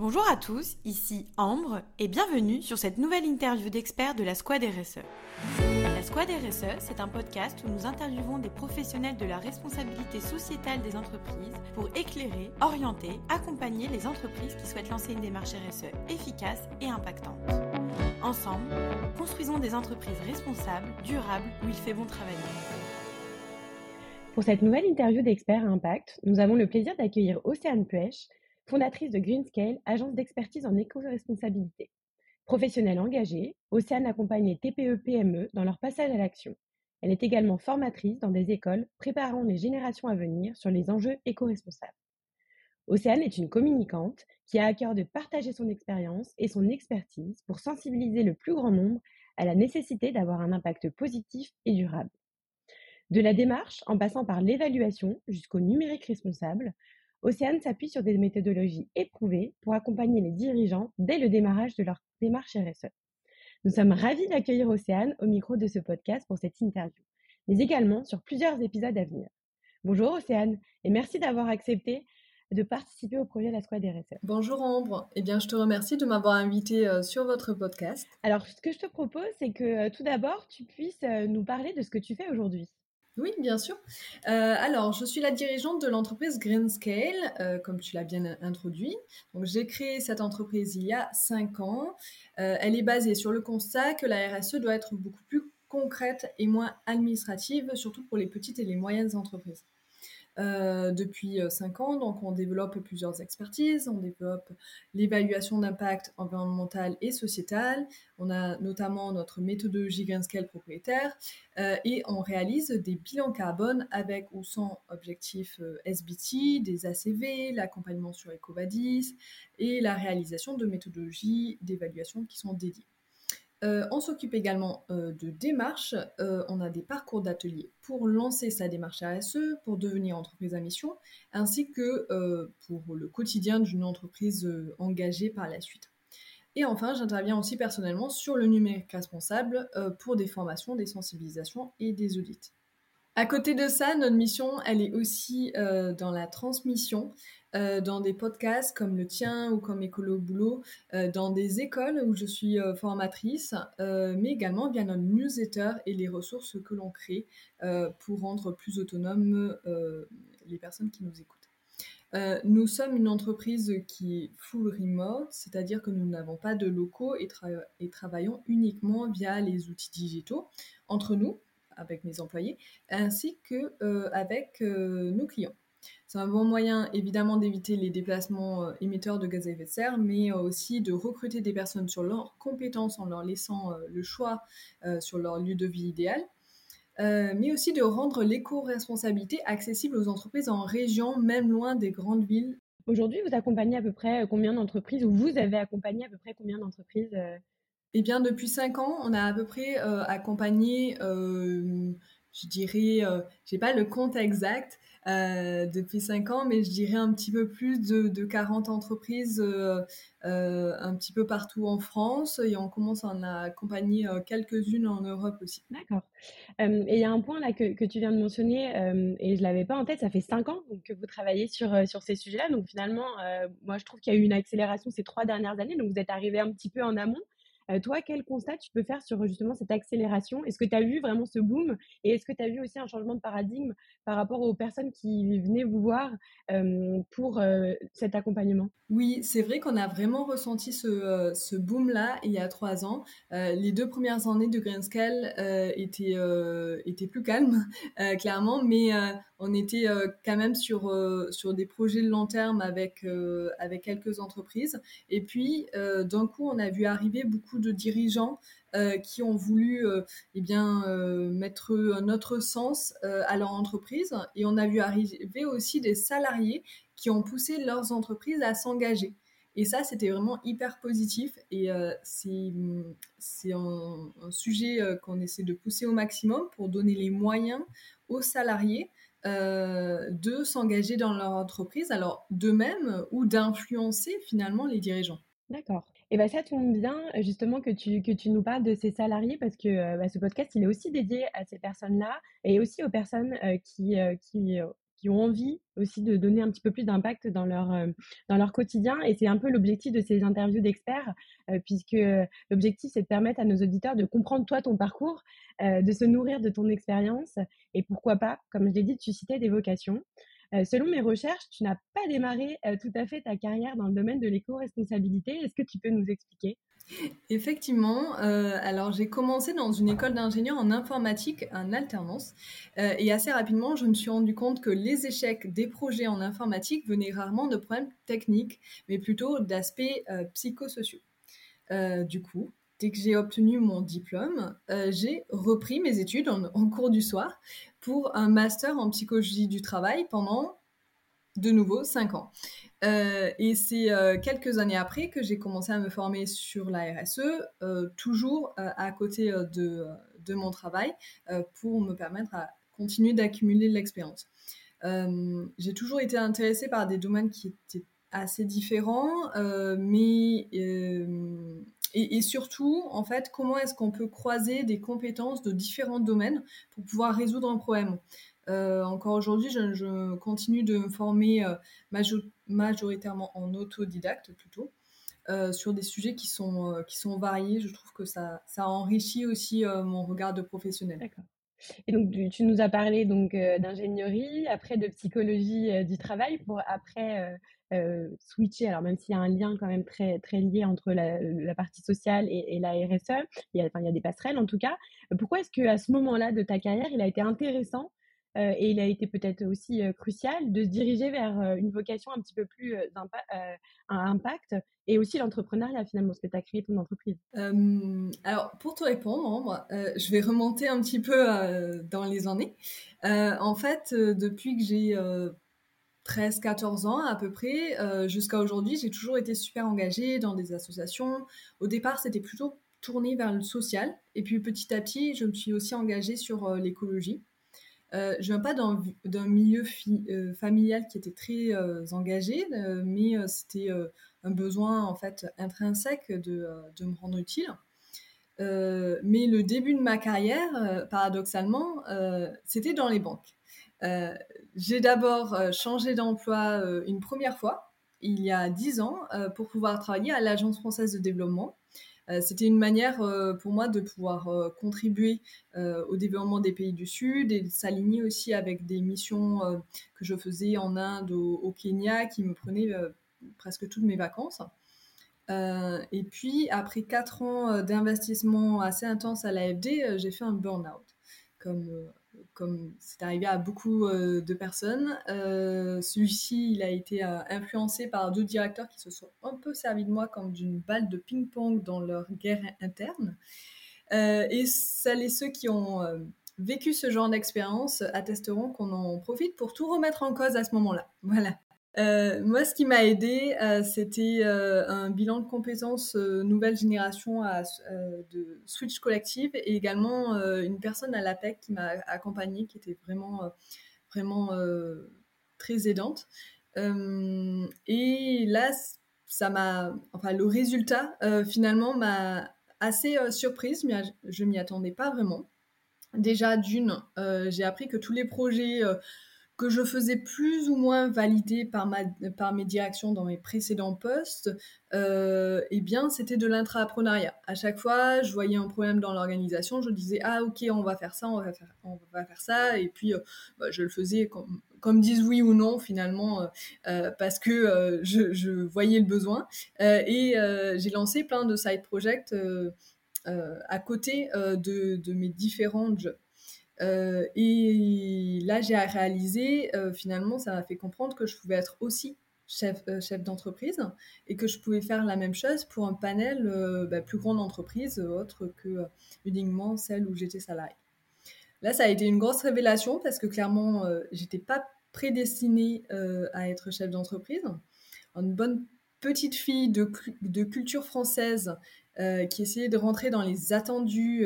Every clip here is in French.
Bonjour à tous, ici Ambre et bienvenue sur cette nouvelle interview d'experts de la Squad RSE. La Squad RSE, c'est un podcast où nous interviewons des professionnels de la responsabilité sociétale des entreprises pour éclairer, orienter, accompagner les entreprises qui souhaitent lancer une démarche RSE efficace et impactante. Ensemble, construisons des entreprises responsables, durables, où il fait bon travailler. Pour cette nouvelle interview d'experts à impact, nous avons le plaisir d'accueillir Océane Puech, fondatrice de Greenscale, agence d'expertise en éco-responsabilité. Professionnelle engagée, Océane accompagne les TPE-PME dans leur passage à l'action. Elle est également formatrice dans des écoles préparant les générations à venir sur les enjeux éco-responsables. Océane est une communicante qui a à cœur de partager son expérience et son expertise pour sensibiliser le plus grand nombre à la nécessité d'avoir un impact positif et durable. De la démarche, en passant par l'évaluation jusqu'au numérique responsable, Océane s'appuie sur des méthodologies éprouvées pour accompagner les dirigeants dès le démarrage de leur démarche RSE. Nous sommes ravis d'accueillir Océane au micro de ce podcast pour cette interview, mais également sur plusieurs épisodes à venir. Bonjour Océane, et merci d'avoir accepté de participer au projet La Squad RSE. Bonjour Ambre, eh bien je te remercie de m'avoir invité euh, sur votre podcast. Alors ce que je te propose, c'est que euh, tout d'abord tu puisses euh, nous parler de ce que tu fais aujourd'hui. Oui, bien sûr. Euh, alors, je suis la dirigeante de l'entreprise Greenscale, euh, comme tu l'as bien introduit. Donc, j'ai créé cette entreprise il y a cinq ans. Euh, elle est basée sur le constat que la RSE doit être beaucoup plus concrète et moins administrative, surtout pour les petites et les moyennes entreprises. Euh, depuis 5 euh, ans. Donc, on développe plusieurs expertises. On développe l'évaluation d'impact environnemental et sociétal. On a notamment notre méthodologie Greenscale propriétaire euh, et on réalise des bilans carbone avec ou sans objectif SBT, des ACV, l'accompagnement sur EcoVadis et la réalisation de méthodologies d'évaluation qui sont dédiées. Euh, on s'occupe également euh, de démarches. Euh, on a des parcours d'ateliers pour lancer sa démarche RSE, pour devenir entreprise à mission, ainsi que pour le quotidien d'une entreprise engagée par la suite. Et enfin, j'interviens aussi personnellement sur le numérique responsable pour des formations, des sensibilisations et des audits. À côté de ça, notre mission, elle est aussi dans la transmission. Euh, dans des podcasts comme le tien ou comme Écolo Boulot, euh, dans des écoles où je suis euh, formatrice, mais également via notre newsletter et les ressources que l'on crée pour rendre plus autonomes les personnes qui nous écoutent. nous sommes une entreprise qui est full remote, c'est-à-dire que nous n'avons pas de locaux et, travaillons uniquement via les outils digitaux entre nous, avec mes employés, ainsi que avec nos clients. C'est un bon moyen évidemment d'éviter les déplacements euh, émetteurs de gaz à effet de serre, mais euh, aussi de recruter des personnes sur leurs compétences en leur laissant euh, le choix sur leur lieu de vie idéal. mais aussi de rendre l'éco-responsabilité accessible aux entreprises en région, même loin des grandes villes. Aujourd'hui, vous accompagnez à peu près combien d'entreprises, ou vous avez accompagné à peu près combien d'entreprises Eh bien, depuis cinq ans, on a à peu près accompagné, je dirais, je n'ai pas le compte exact, euh, depuis 5 ans, mais je dirais un petit peu plus de, de 40 entreprises euh, euh, un petit peu partout en France et on commence à en accompagner quelques-unes en Europe aussi. D'accord. et il y a un point là que, que tu viens de mentionner et je l'avais pas en tête, ça fait 5 ans que vous travaillez sur, sur ces sujets-là, donc finalement, moi je trouve qu'il y a eu une accélération ces trois dernières années, donc vous êtes arrivé un petit peu en amont. Euh, toi, quel constat tu peux faire sur justement cette accélération? Est-ce que tu as vu vraiment ce boom? Et est-ce que tu as vu aussi un changement de paradigme par rapport aux personnes qui venaient vous voir euh, pour euh, cet accompagnement? Oui, c'est vrai qu'on a vraiment ressenti ce, ce boom-là il y a trois ans. les deux premières années de Greenscale étaient, étaient plus calmes, clairement, mais on était quand même sur, sur des projets de long terme avec, avec quelques entreprises. Et puis, d'un coup, on a vu arriver beaucoup de dirigeants euh, qui ont voulu euh, eh bien, euh, mettre un autre sens à leur entreprise. Et on a vu arriver aussi des salariés qui ont poussé leurs entreprises à s'engager. Et ça, c'était vraiment hyper positif. Et c'est un, sujet qu'on essaie de pousser au maximum pour donner les moyens aux salariés de s'engager dans leur entreprise, alors d'eux-mêmes ou d'influencer finalement les dirigeants. D'accord. Et bien, ça tombe bien justement que tu, que tu nous parles de ces salariés parce que bah, ce podcast, il est aussi dédié à ces personnes-là et aussi aux personnes qui, qui qui ont envie aussi de donner un petit peu plus d'impact dans leur, dans leur quotidien. Et c'est un peu l'objectif de ces interviews d'experts, puisque l'objectif, c'est de permettre à nos auditeurs de comprendre toi, ton parcours, de se nourrir de ton expérience et pourquoi pas, comme je l'ai dit, de susciter des vocations. Selon mes recherches, tu n'as pas démarré tout à fait ta carrière dans le domaine de l'éco-responsabilité. Est-ce que tu peux nous expliquer? Effectivement, euh, alors j'ai commencé dans une école d'ingénieur en informatique en alternance euh, et assez rapidement je me suis rendu compte que les échecs des projets en informatique venaient rarement de problèmes techniques mais plutôt d'aspects euh, psychosociaux. du coup, dès que j'ai obtenu mon diplôme, j'ai repris mes études en, cours du soir pour un master en psychologie du travail pendant de nouveau 5 ans. Euh, et c'est euh, quelques années après que j'ai commencé à me former sur la RSE, euh, toujours à côté de, de, mon travail, pour me permettre à continuer d'accumuler de l'expérience. j'ai toujours été intéressée par des domaines qui étaient assez différents, mais et, surtout, en fait, comment est-ce qu'on peut croiser des compétences de différents domaines pour pouvoir résoudre un problème? Euh, encore aujourd'hui, je, continue de me former euh, majoritairement en autodidacte plutôt. Euh, sur des sujets qui sont, qui sont variés. Je trouve que ça, ça enrichit aussi mon regard de professionnel. D'accord. Et donc, tu, nous as parlé donc d'ingénierie, après de psychologie du travail, pour après switcher. Alors, même s'il y a un lien quand même très, très lié entre la, partie sociale et, la RSE, il y, a, enfin, il y a des passerelles en tout cas. Pourquoi est-ce qu'à ce moment-là de ta carrière, il a été intéressant euh, et il a été peut-être aussi euh, crucial de se diriger vers euh, une vocation un petit peu plus à impact et aussi l'entrepreneuriat finalement, parce que tu as créé ton entreprise? alors, pour te répondre, je vais remonter un petit peu dans les années. en fait, depuis que j'ai 13-14 ans à peu près, jusqu'à aujourd'hui, j'ai toujours été super engagée dans des associations. Au départ, c'était plutôt tourné vers le social. Et puis petit à petit, je me suis aussi engagée sur l'écologie. Euh, je viens pas d'un milieu euh, familial qui était très euh, engagé, euh, mais c'était un besoin en fait intrinsèque de, de me rendre utile. Mais le début de ma carrière, paradoxalement, c'était dans les banques. J'ai d'abord changé d'emploi une première fois, il y a dix ans, pour pouvoir travailler à l'Agence française de développement. Euh, c'était une manière euh, pour moi de pouvoir euh, contribuer au développement des pays du Sud et s'aligner aussi avec des missions que je faisais en Inde, au, Kenya, qui me prenaient presque toutes mes vacances. Et puis, après quatre ans d'investissement assez intense à l'AFD, j'ai fait un burn-out, comme comme c'est arrivé à beaucoup euh, de personnes. Euh, celui-ci, il a été euh, influencé par deux directeurs qui se sont un peu servis de moi comme d'une balle de ping-pong dans leur guerre interne. et celles et ceux qui ont vécu ce genre d'expérience attesteront qu'on en profite pour tout remettre en cause à ce moment-là. Voilà. Euh, moi, ce qui m'a aidé, euh, c'était euh, un bilan de compétences nouvelle génération de Switch Collective et également une personne à l'APEC qui m'a accompagnée, qui était vraiment, vraiment très aidante. et là, ça m'a, enfin, le résultat finalement m'a assez surprise, mais je m'y attendais pas vraiment. Déjà, d'une, j'ai appris que tous les projets que je faisais plus ou moins valider par, ma, par mes directions dans mes précédents postes, euh, eh bien, c'était de l'intrapreneuriat. À chaque fois, je voyais un problème dans l'organisation, je disais ah ok, on va faire ça, on va faire, on va faire ça, et puis euh, bah, je le faisais comme, comme disent oui ou non finalement, euh, parce que je, je, voyais le besoin. et j'ai lancé plein de side projects à côté de, de mes différents jobs. Euh, et là, j'ai réalisé, euh, finalement, ça m'a fait comprendre que je pouvais être aussi chef, euh, chef d'entreprise et que je pouvais faire la même chose pour un panel bah, plus grande entreprise, autre que uniquement celle où j'étais salarié. Là, ça a été une grosse révélation parce que clairement, j'étais pas prédestinée à être chef d'entreprise. Une bonne petite fille de culture française qui essayait de rentrer dans les attendus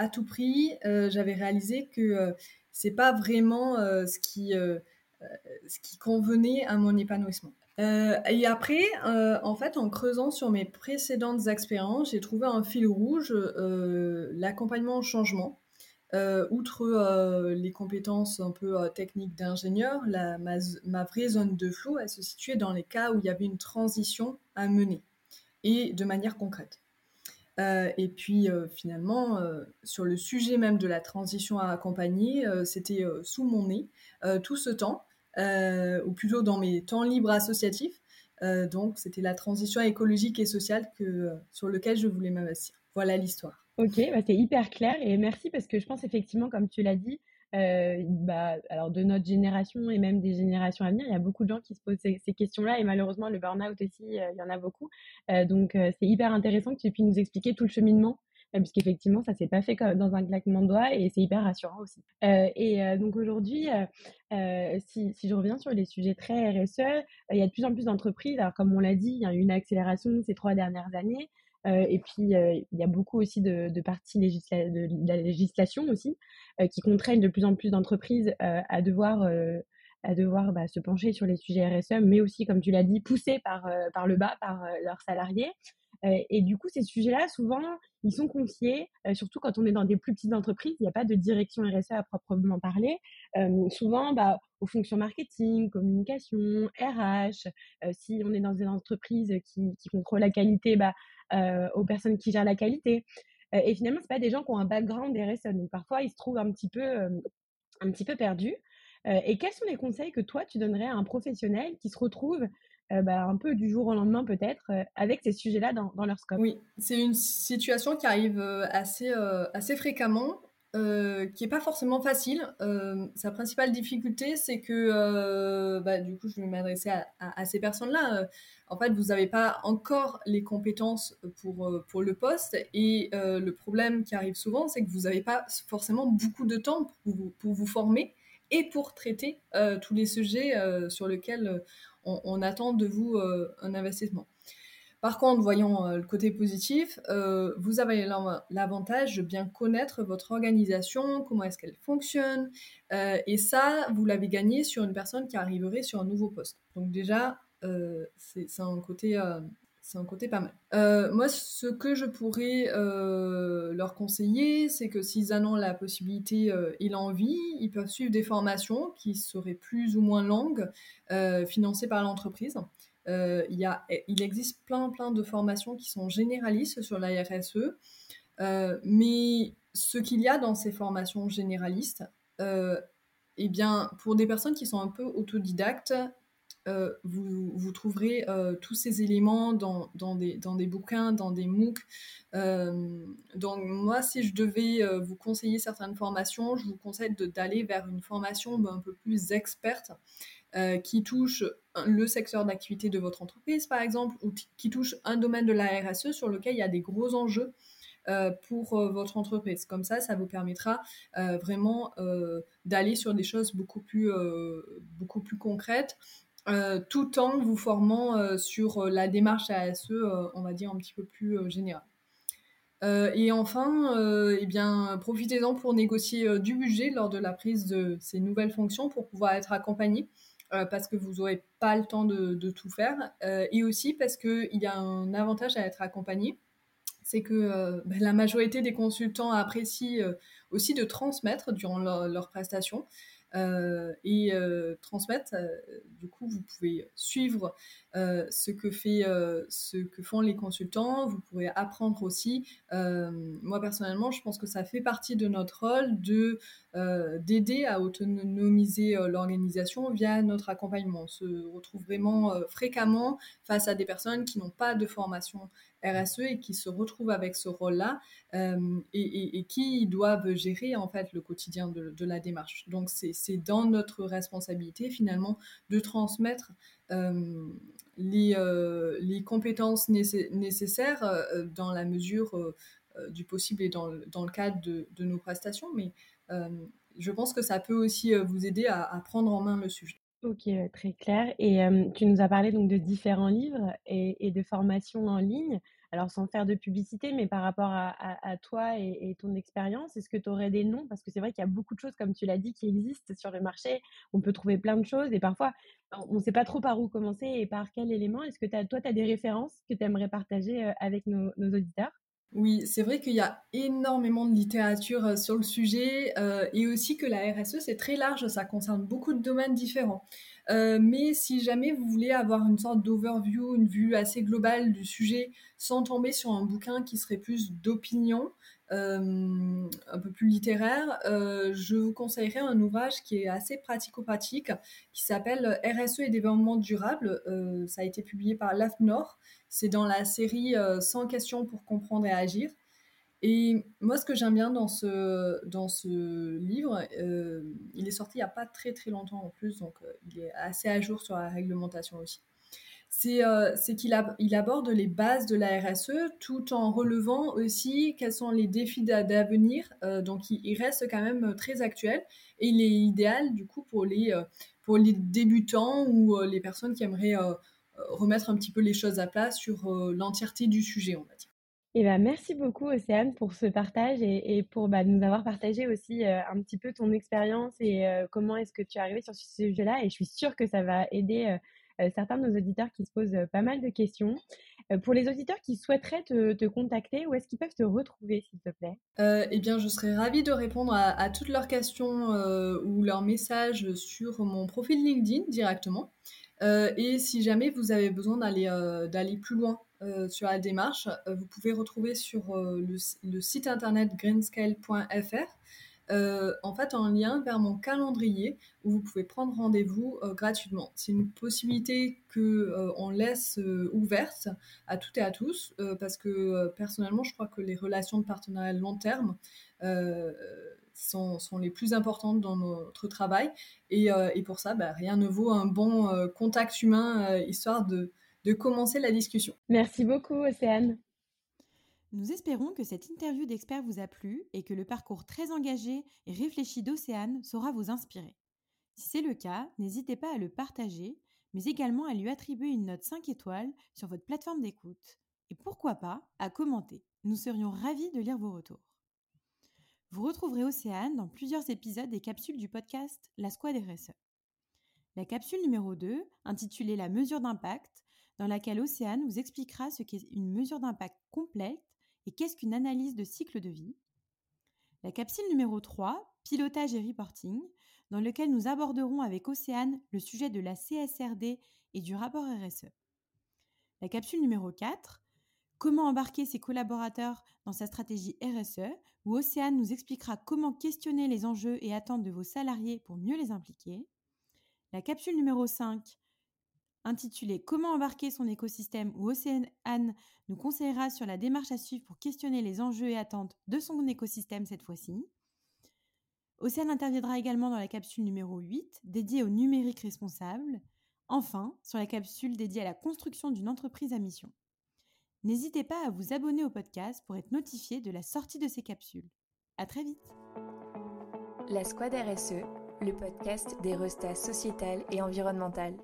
à tout prix, euh, j'avais réalisé que euh, c'est pas vraiment euh, ce qui ce qui convenait à mon épanouissement. et après, en fait, en creusant sur mes précédentes expériences, j'ai trouvé un fil rouge, l'accompagnement au changement. outre les compétences un peu techniques d'ingénieur, ma, ma, vraie zone de flou, elle se situait dans les cas où il y avait une transition à mener et de manière concrète. Et puis finalement, sur le sujet même de la transition à accompagner, c'était sous mon nez tout ce temps, ou plutôt dans mes temps libres associatifs. donc c'était la transition écologique et sociale que, sur lequel je voulais m'investir. Voilà l'histoire. Ok, bah c'est hyper clair et merci parce que je pense effectivement, comme tu l'as dit, euh, alors de notre génération et même des générations à venir, il y a beaucoup de gens qui se posent ces, questions-là et malheureusement le burn-out aussi, euh, il y en a beaucoup. Euh, donc c'est hyper intéressant que tu puisses nous expliquer tout le cheminement puisqu'effectivement, ça s'est pas fait dans un claquement de doigts et c'est hyper rassurant aussi. et donc aujourd'hui, si, je reviens sur les sujets très RSE, il y a de plus en plus d'entreprises. Alors comme on l'a dit, il y a eu une accélération ces trois dernières années. Euh, et puis, euh, il y a beaucoup aussi de, parties de, la législation aussi euh, qui contraignent de plus en plus d'entreprises à devoir à devoir bah, se pencher sur les sujets RSE, mais aussi, comme tu l'as dit, poussés par, par le bas, par leurs salariés. Et du coup, ces sujets-là, souvent, ils sont confiés, surtout quand on est dans des plus petites entreprises, il n'y a pas de direction RSE à proprement parler. souvent, bah, aux fonctions marketing, communication, RH. si on est dans des entreprises qui, qui contrôlent la qualité, bah, euh, aux personnes qui gèrent la qualité. Euh, et finalement, c'est pas des gens qui ont un background RSE. Donc parfois, ils se trouvent un petit peu, euh, un petit peu perdus. et quels sont les conseils que toi, tu donnerais à un professionnel qui se retrouve bah, un peu du jour au lendemain peut-être avec ces sujets-là dans, leur scope Oui, c'est une situation qui arrive assez, assez fréquemment euh, qui est pas forcément facile. Euh, sa principale difficulté, c'est que, euh, bah, du coup, je vais m'adresser à, ces personnes-là. en fait, vous n'avez pas encore les compétences pour, pour le poste. Et le problème qui arrive souvent, c'est que vous n'avez pas forcément beaucoup de temps pour vous former et pour traiter tous les sujets sur lesquels on, on, attend de vous un investissement. Par contre, voyons euh, le côté positif, euh, vous avez l'avantage de bien connaître votre organisation, comment est-ce qu'elle fonctionne, euh, et ça, vous l'avez gagné sur une personne qui arriverait sur un nouveau poste. Donc déjà, c'est un côté c'est un côté pas mal. moi, ce que je pourrais leur conseiller, c'est que s'ils en ont la possibilité et l'envie, ils peuvent suivre des formations qui seraient plus ou moins longues, financées par l'entreprise. Euh, il, y a, il existe plein, plein de formations qui sont généralistes sur la RSE, euh, mais ce qu'il y a dans ces formations généralistes, euh, eh bien, pour des personnes qui sont un peu autodidactes, vous, vous, trouverez tous ces éléments dans, des, bouquins, dans des MOOC. donc moi, si je devais vous conseiller certaines formations, je vous conseille d'aller vers une formation un peu plus experte euh, qui touche le secteur d'activité de votre entreprise, par exemple, ou qui touche un domaine de la RSE sur lequel il y a des gros enjeux euh, pour euh, votre entreprise. Comme ça, ça vous permettra vraiment d'aller sur des choses beaucoup plus concrètes. Tout en vous formant sur la démarche RSE, on va dire un petit peu plus générale. et enfin, eh bien, profitez-en pour négocier du budget lors de la prise de ces nouvelles fonctions pour pouvoir être accompagné. Euh, parce que vous n'aurez pas le temps de, tout faire, euh, et aussi parce qu'il y a un avantage à être accompagné, c'est que euh, bah, la majorité des consultants apprécient aussi de transmettre durant leur, leur prestation. Euh, et euh, transmettre. Euh, du coup, vous pouvez suivre ce, que fait, ce que font les consultants. Vous pourrez apprendre aussi. moi, personnellement, je pense que ça fait partie de notre rôle de d'aider à autonomiser l'organisation via notre accompagnement. On se retrouve vraiment fréquemment face à des personnes qui n'ont pas de formation RSE et qui se retrouvent avec ce rôle-là euh, et, qui doivent gérer en fait le quotidien de, la démarche. Donc c'est dans notre responsabilité finalement de transmettre euh, les, euh, les, compétences nécessaires dans la mesure du possible et dans, le cadre de, nos prestations, mais je pense que ça peut aussi vous aider à prendre en main le sujet. Ok, très clair. Et tu nous as parlé donc de différents livres et, de formations en ligne. Alors, sans faire de publicité, mais par rapport à, toi et, ton expérience, est-ce que tu aurais des noms? Parce que c'est vrai qu'il y a beaucoup de choses, comme tu l'as dit, qui existent sur le marché. On peut trouver plein de choses et parfois, on ne sait pas trop par où commencer et par quel élément. Est-ce que toi, tu as des références que tu aimerais partager avec nos auditeurs? Oui, c'est vrai qu'il y a énormément de littérature euh, sur le sujet euh, et aussi que la RSE, c'est très large, ça concerne beaucoup de domaines différents. Euh, mais si jamais vous voulez avoir une sorte d'overview, une vue assez globale du sujet sans tomber sur un bouquin qui serait plus d'opinion, un peu plus littéraire, je vous conseillerais un ouvrage qui est assez pratico-pratique, qui s'appelle RSE et développement durable. ça a été publié par l'AFNOR. C'est dans la série 100 questions pour comprendre et agir. Et moi, ce que j'aime bien dans ce, dans ce livre, euh, il est sorti il n'y a pas très très longtemps en plus, donc euh, il est assez à jour sur la réglementation aussi. C'est euh, qu'il il aborde les bases de la RSE tout en relevant aussi quels sont les défis d'avenir. donc il, reste quand même très actuel et il est idéal du coup pour les, débutants ou les personnes qui aimeraient remettre un petit peu les choses à plat sur l'entièreté du sujet, on va dire. Eh ben, merci beaucoup, Océane, pour ce partage et, pour bah, nous avoir partagé aussi euh, un petit peu ton expérience et euh, comment est-ce que tu es arrivée sur ce sujet-là. Et je suis sûre que ça va aider euh, certains de nos auditeurs qui se posent pas mal de questions. pour les auditeurs qui souhaiteraient te, contacter, où est-ce qu'ils peuvent te retrouver, s'il te plaît? Eh bien, je serais ravie de répondre à, toutes leurs questions ou leurs messages sur mon profil LinkedIn directement. et si jamais vous avez besoin d'aller plus loin euh, sur la démarche, euh, vous pouvez retrouver sur euh, le, site internet greenscale.fr en fait un lien vers mon calendrier où vous pouvez prendre rendez-vous gratuitement. C'est une possibilité que on laisse ouverte à toutes et à tous parce que personnellement je crois que les relations de partenariat long terme sont, les plus importantes dans notre travail et, et pour ça bah, rien ne vaut un bon contact humain histoire de de commencer la discussion. Merci beaucoup, Océane. Nous espérons que cette interview d'expert vous a plu et que le parcours très engagé et réfléchi d'Océane saura vous inspirer. Si c'est le cas, n'hésitez pas à le partager, mais également à lui attribuer une note 5 étoiles sur votre plateforme d'écoute. Et pourquoi pas à commenter. Nous serions ravis de lire vos retours. Vous retrouverez Océane dans plusieurs épisodes des capsules du podcast La Squad RSE. La capsule numéro 2, intitulée La mesure d'impact, dans laquelle Océane vous expliquera ce qu'est une mesure d'impact complète et qu'est-ce qu'une analyse de cycle de vie? La capsule numéro 3, pilotage et reporting, dans lequel nous aborderons avec Océane le sujet de la CSRD et du rapport RSE. La capsule numéro 4, comment embarquer ses collaborateurs dans sa stratégie RSE, où Océane nous expliquera comment questionner les enjeux et attentes de vos salariés pour mieux les impliquer. La capsule numéro 5, intitulé Comment embarquer son écosystème où Océane nous conseillera sur la démarche à suivre pour questionner les enjeux et attentes de son écosystème cette fois-ci. Océane interviendra également dans la capsule numéro 8 dédiée au numérique responsable. Enfin, sur la capsule dédiée à la construction d'une entreprise à mission. N'hésitez pas à vous abonner au podcast pour être notifié de la sortie de ces capsules. À très vite. La Squad RSE, le podcast des restats sociétales et environnementales.